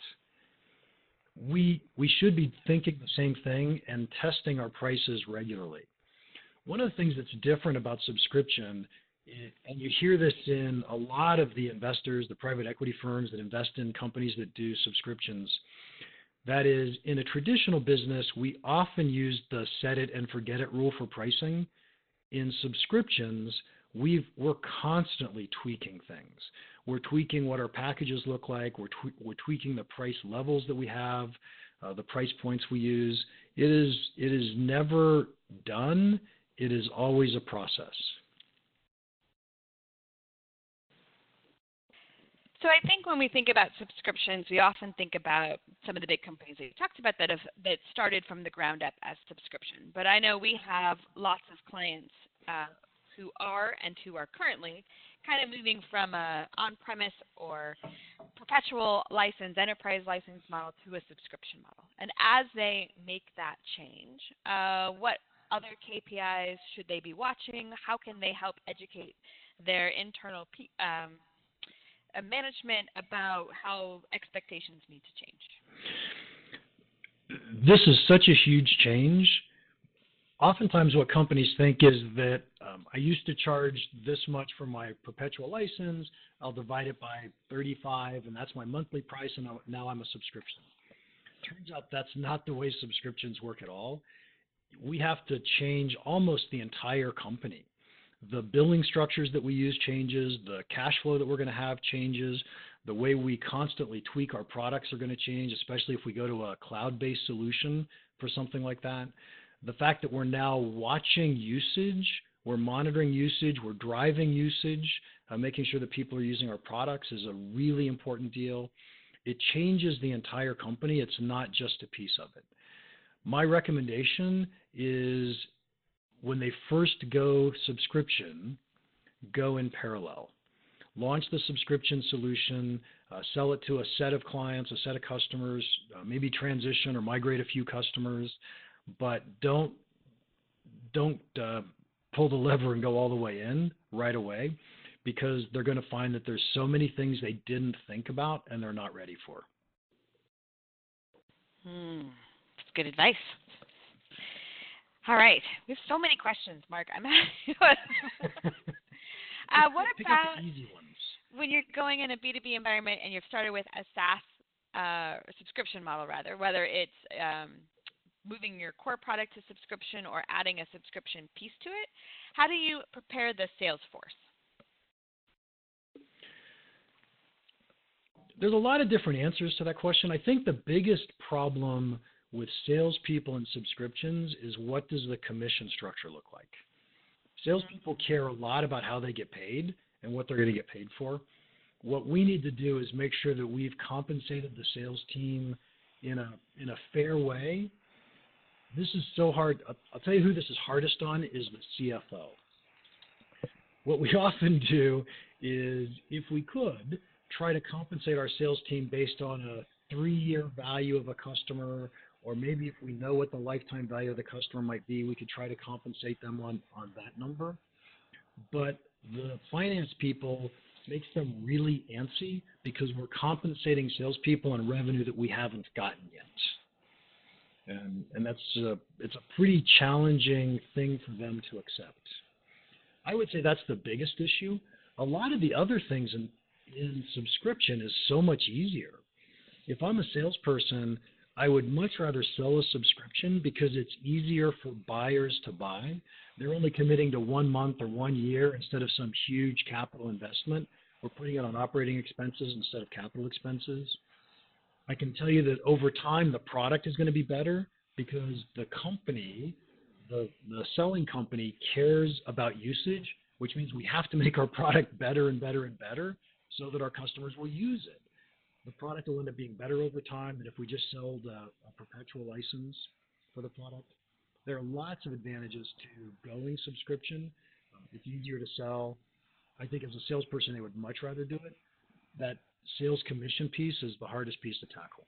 We we should be thinking the same thing and testing our prices regularly. One of the things that's different about subscription and you hear this in a lot of the investors, the private equity firms that invest in companies that do subscriptions, that is, in a traditional business, we often use the set it and forget it rule for pricing. In subscriptions, we are constantly tweaking things. We're tweaking what our packages look like. We're, we're tweaking the price levels that we have, uh, the price points we use. It is it is never done. it is always a process. So I think when we think about subscriptions, we often think about some of the big companies that you talked about that have that started from the ground up as subscription. But I know we have lots of clients uh, who are and who are currently kind of moving from a on-premise or perpetual license, enterprise license model to a subscription model. And as they make that change, uh, what other KPIs should they be watching? How can they help educate their internal um, uh, management about how expectations need to change? This is such a huge change. Oftentimes, what companies think is that um, I used to charge this much for my perpetual license. I'll divide it by 35, and that's my monthly price, and now I'm a subscription. Turns out that's not the way subscriptions work at all. We have to change almost the entire company the billing structures that we use changes, the cash flow that we're going to have changes, the way we constantly tweak our products are going to change, especially if we go to a cloud-based solution for something like that. The fact that we're now watching usage, we're monitoring usage, we're driving usage, uh, making sure that people are using our products is a really important deal. It changes the entire company. It's not just a piece of it. My recommendation is when they first go subscription, go in parallel. Launch the subscription solution, uh, sell it to a set of clients, a set of customers, uh, maybe transition or migrate a few customers, but don't don't uh, pull the lever and go all the way in right away because they're going to find that there's so many things they didn't think about and they're not ready for. Hmm. That's good advice. All right. We have so many questions, Mark. I'm uh, what about when you're going in a B2B environment and you've started with a SaaS uh, subscription model, rather, whether it's um, moving your core product to subscription or adding a subscription piece to it, how do you prepare the sales force? There's a lot of different answers to that question. I think the biggest problem with salespeople and subscriptions is what does the commission structure look like? Salespeople care a lot about how they get paid and what they're going to get paid for. What we need to do is make sure that we've compensated the sales team in a in a fair way. This is so hard. I'll tell you who this is hardest on is the CFO. What we often do is, if we could, try to compensate our sales team based on a three-year value of a customer or maybe if we know what the lifetime value of the customer might be, we could try to compensate them on, on that number. But the finance people makes them really antsy because we're compensating salespeople on revenue that we haven't gotten yet. And, and that's a, it's a pretty challenging thing for them to accept. I would say that's the biggest issue. A lot of the other things in, in subscription is so much easier. If I'm a salesperson I would much rather sell a subscription because it's easier for buyers to buy. They're only committing to one month or one year instead of some huge capital investment. We're putting it on operating expenses instead of capital expenses. I can tell you that over time, the product is going to be better because the company, the, the selling company, cares about usage, which means we have to make our product better and better and better so that our customers will use it the product will end up being better over time than if we just sold a, a perpetual license for the product. There are lots of advantages to going subscription. Um, it's easier to sell. I think as a salesperson, they would much rather do it. That sales commission piece is the hardest piece to tackle.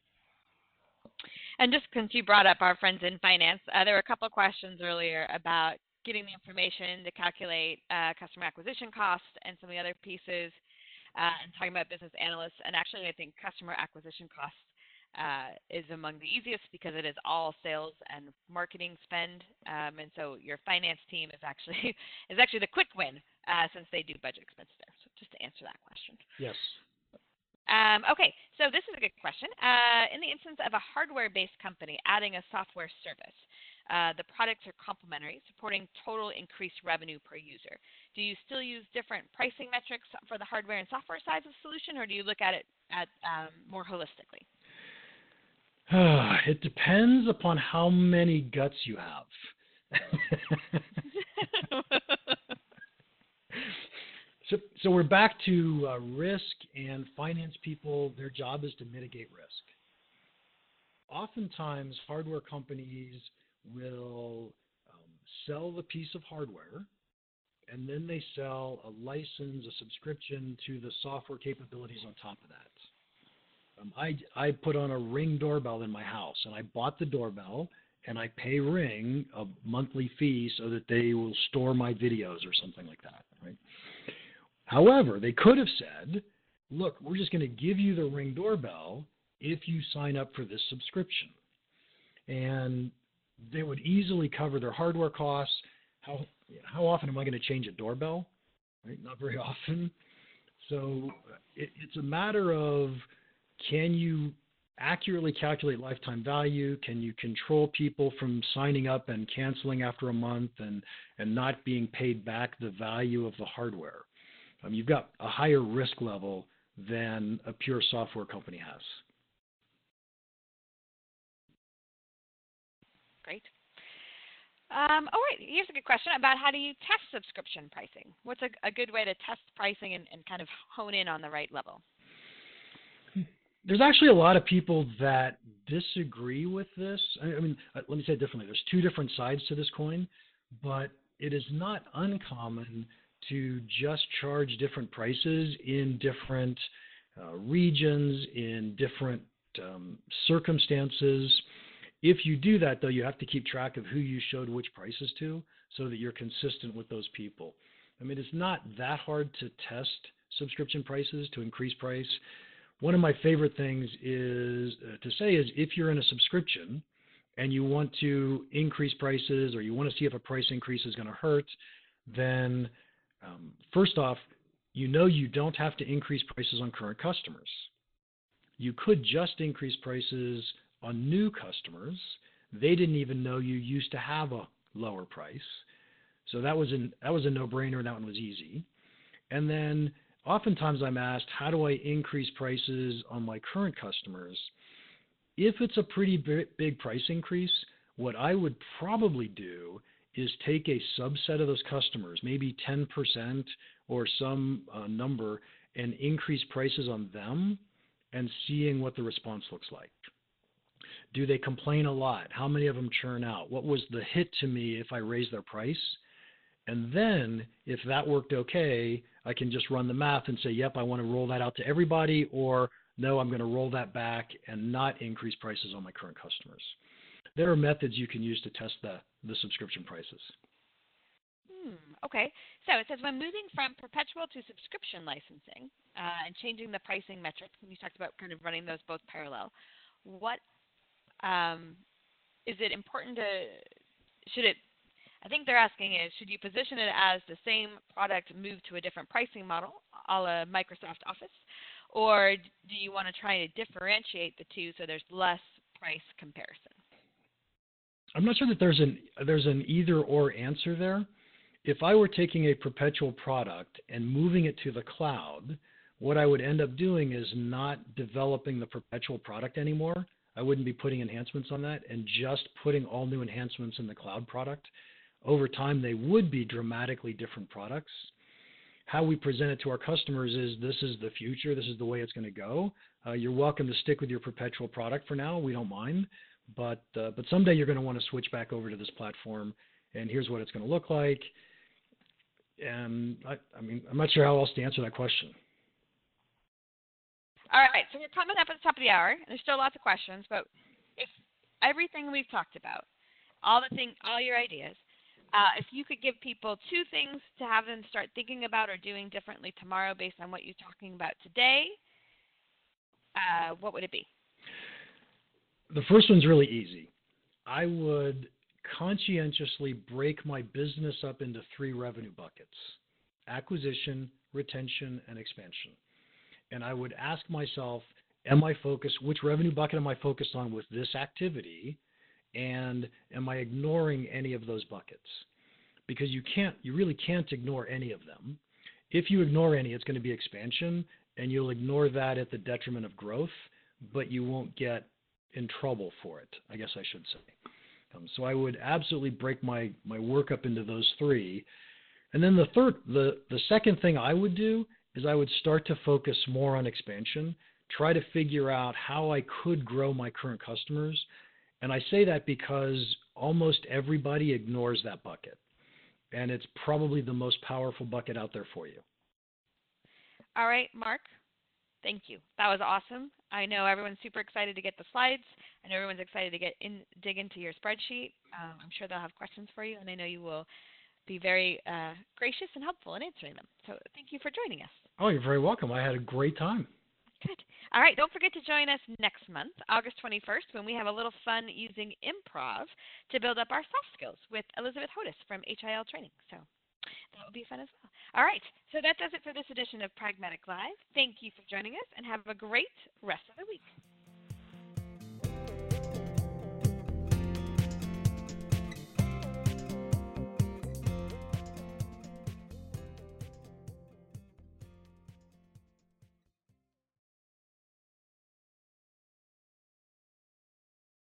And just since you brought up our friends in finance, uh, there were a couple of questions earlier about getting the information to calculate uh, customer acquisition costs and some of the other pieces uh, and talking about business analysts. And actually, I think customer acquisition costs uh, is among the easiest because it is all sales and marketing spend. Um, and so your finance team is actually is actually the quick win uh, since they do budget expenses there. So just to answer that question. Yes. Um, okay, so this is a good question. Uh, in the instance of a hardware-based company adding a software service, uh, the products are complementary, supporting total increased revenue per user. Do you still use different pricing metrics for the hardware and software sides of the solution, or do you look at it at um, more holistically? it depends upon how many guts you have. So, so we're back to uh, risk and finance people. Their job is to mitigate risk. Oftentimes, hardware companies will um, sell the piece of hardware, and then they sell a license, a subscription to the software capabilities on top of that. Um, I, I put on a Ring doorbell in my house, and I bought the doorbell, and I pay Ring a monthly fee so that they will store my videos or something like that, right? However, they could have said, look, we're just going to give you the Ring doorbell if you sign up for this subscription. And they would easily cover their hardware costs. How, how often am I going to change a doorbell? Right? Not very often. So it, it's a matter of can you accurately calculate lifetime value? Can you control people from signing up and canceling after a month and, and not being paid back the value of the hardware? Um, you've got a higher risk level than a pure software company has. Great. Um, oh, right. Here's a good question about how do you test subscription pricing? What's a, a good way to test pricing and, and kind of hone in on the right level? There's actually a lot of people that disagree with this. I mean, uh, let me say it differently. There's two different sides to this coin, but it is not uncommon to just charge different prices in different uh, regions, in different um, circumstances. If you do that, though, you have to keep track of who you showed which prices to so that you're consistent with those people. I mean, it's not that hard to test subscription prices to increase price. One of my favorite things is uh, to say is if you're in a subscription and you want to increase prices or you want to see if a price increase is going to hurt, then um, first off, you know you don't have to increase prices on current customers. You could just increase prices on new customers. They didn't even know you used to have a lower price. So that was an that was a no-brainer. That one was easy. And then oftentimes I'm asked, how do I increase prices on my current customers? If it's a pretty big price increase, what I would probably do is take a subset of those customers, maybe 10% or some uh, number, and increase prices on them and seeing what the response looks like. Do they complain a lot? How many of them churn out? What was the hit to me if I raise their price? And then, if that worked okay, I can just run the math and say, yep, I want to roll that out to everybody, or no, I'm going to roll that back and not increase prices on my current customers there are methods you can use to test the, the subscription prices. Hmm, okay. So it says when moving from perpetual to subscription licensing uh, and changing the pricing metrics, and you talked about kind of running those both parallel, what um, is it important to, should it, I think they're asking is, should you position it as the same product move to a different pricing model, a la Microsoft Office, or do you want to try to differentiate the two so there's less price comparison? I'm not sure that there's an there's an either or answer there. If I were taking a perpetual product and moving it to the cloud, what I would end up doing is not developing the perpetual product anymore. I wouldn't be putting enhancements on that and just putting all new enhancements in the cloud product. Over time, they would be dramatically different products. How we present it to our customers is this is the future, this is the way it's going to go. Uh, you're welcome to stick with your perpetual product for now, we don't mind. But uh, but someday you're going to want to switch back over to this platform, and here's what it's going to look like. And I, I mean, I'm not sure how else to answer that question. All right, so we're coming up at the top of the hour. And there's still lots of questions, but if everything we've talked about, all the thing, all your ideas, uh, if you could give people two things to have them start thinking about or doing differently tomorrow based on what you're talking about today, uh, what would it be? The first one's really easy. I would conscientiously break my business up into three revenue buckets acquisition, retention, and expansion. And I would ask myself, am I focused, which revenue bucket am I focused on with this activity? And am I ignoring any of those buckets? Because you can't, you really can't ignore any of them. If you ignore any, it's going to be expansion, and you'll ignore that at the detriment of growth, but you won't get in trouble for it, I guess I should say. Um, so I would absolutely break my, my work up into those three. And then the third, the, the second thing I would do is I would start to focus more on expansion, try to figure out how I could grow my current customers. And I say that because almost everybody ignores that bucket. And it's probably the most powerful bucket out there for you. All right, Mark. Thank you. That was awesome. I know everyone's super excited to get the slides. I know everyone's excited to get in, dig into your spreadsheet. Um, I'm sure they'll have questions for you, and I know you will be very uh, gracious and helpful in answering them. So thank you for joining us. Oh, you're very welcome. I had a great time. Good. All right, don't forget to join us next month, August 21st, when we have a little fun using improv to build up our soft skills with Elizabeth Hodis from HIL Training. So that would be fun as well. All right, so that does it for this edition of Pragmatic Live. Thank you for joining us and have a great rest of the week.